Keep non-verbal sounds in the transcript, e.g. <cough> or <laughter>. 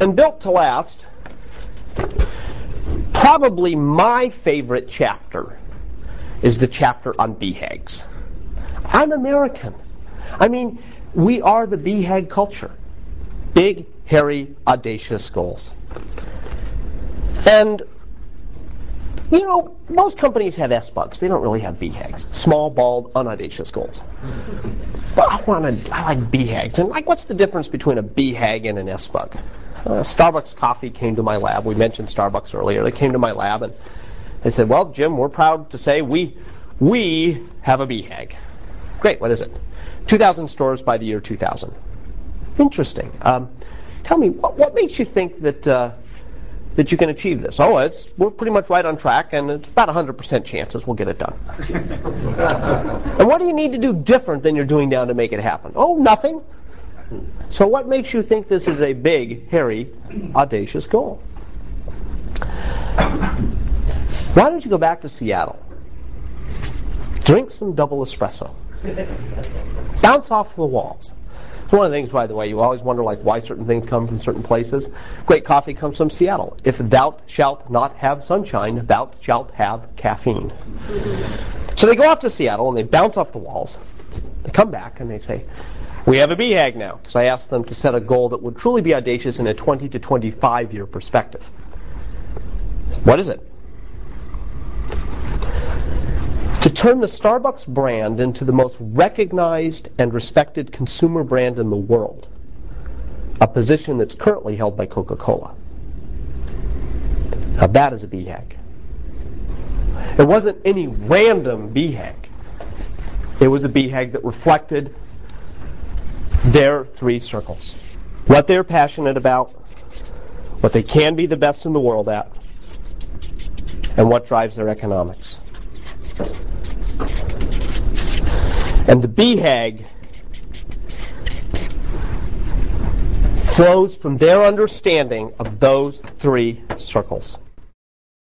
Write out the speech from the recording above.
And Built to Last, probably my favorite chapter is the chapter on BHAGs. I'm American. I mean, we are the BHAG culture. Big, hairy, audacious goals. And, you know, most companies have S-bugs. They don't really have BHAGs. Small, bald, unaudacious goals. But I want to, I like BHAGs. And like, what's the difference between a BHAG and an S-bug? Uh, Starbucks Coffee came to my lab. We mentioned Starbucks earlier. They came to my lab and they said, "Well, Jim, we're proud to say we we have a BHAG." Great. What is it? 2,000 stores by the year 2000. Interesting. Um, tell me, what, what, makes you think that uh, that you can achieve this? Oh, it's we're pretty much right on track, and it's about 100% chances we'll get it done. <laughs> and what do you need to do different than you're doing now to make it happen? Oh, nothing. So, what makes you think this is a big, hairy, audacious goal? Why don't you go back to Seattle? Drink some double espresso. Bounce off the walls. It's one of the things, by the way, you always wonder like why certain things come from certain places. Great coffee comes from Seattle. If thou shalt not have sunshine, thou shalt have caffeine. So they go off to Seattle and they bounce off the walls. They come back and they say, we have a BHAG now, because I asked them to set a goal that would truly be audacious in a 20 to 25 year perspective. What is it? To turn the Starbucks brand into the most recognized and respected consumer brand in the world, a position that's currently held by Coca Cola. Now that is a BHAG. It wasn't any random BHAG. It was a BHAG that reflected their three circles. What they're passionate about, what they can be the best in the world at, and what drives their economics. And the BHAG flows from their understanding of those three circles.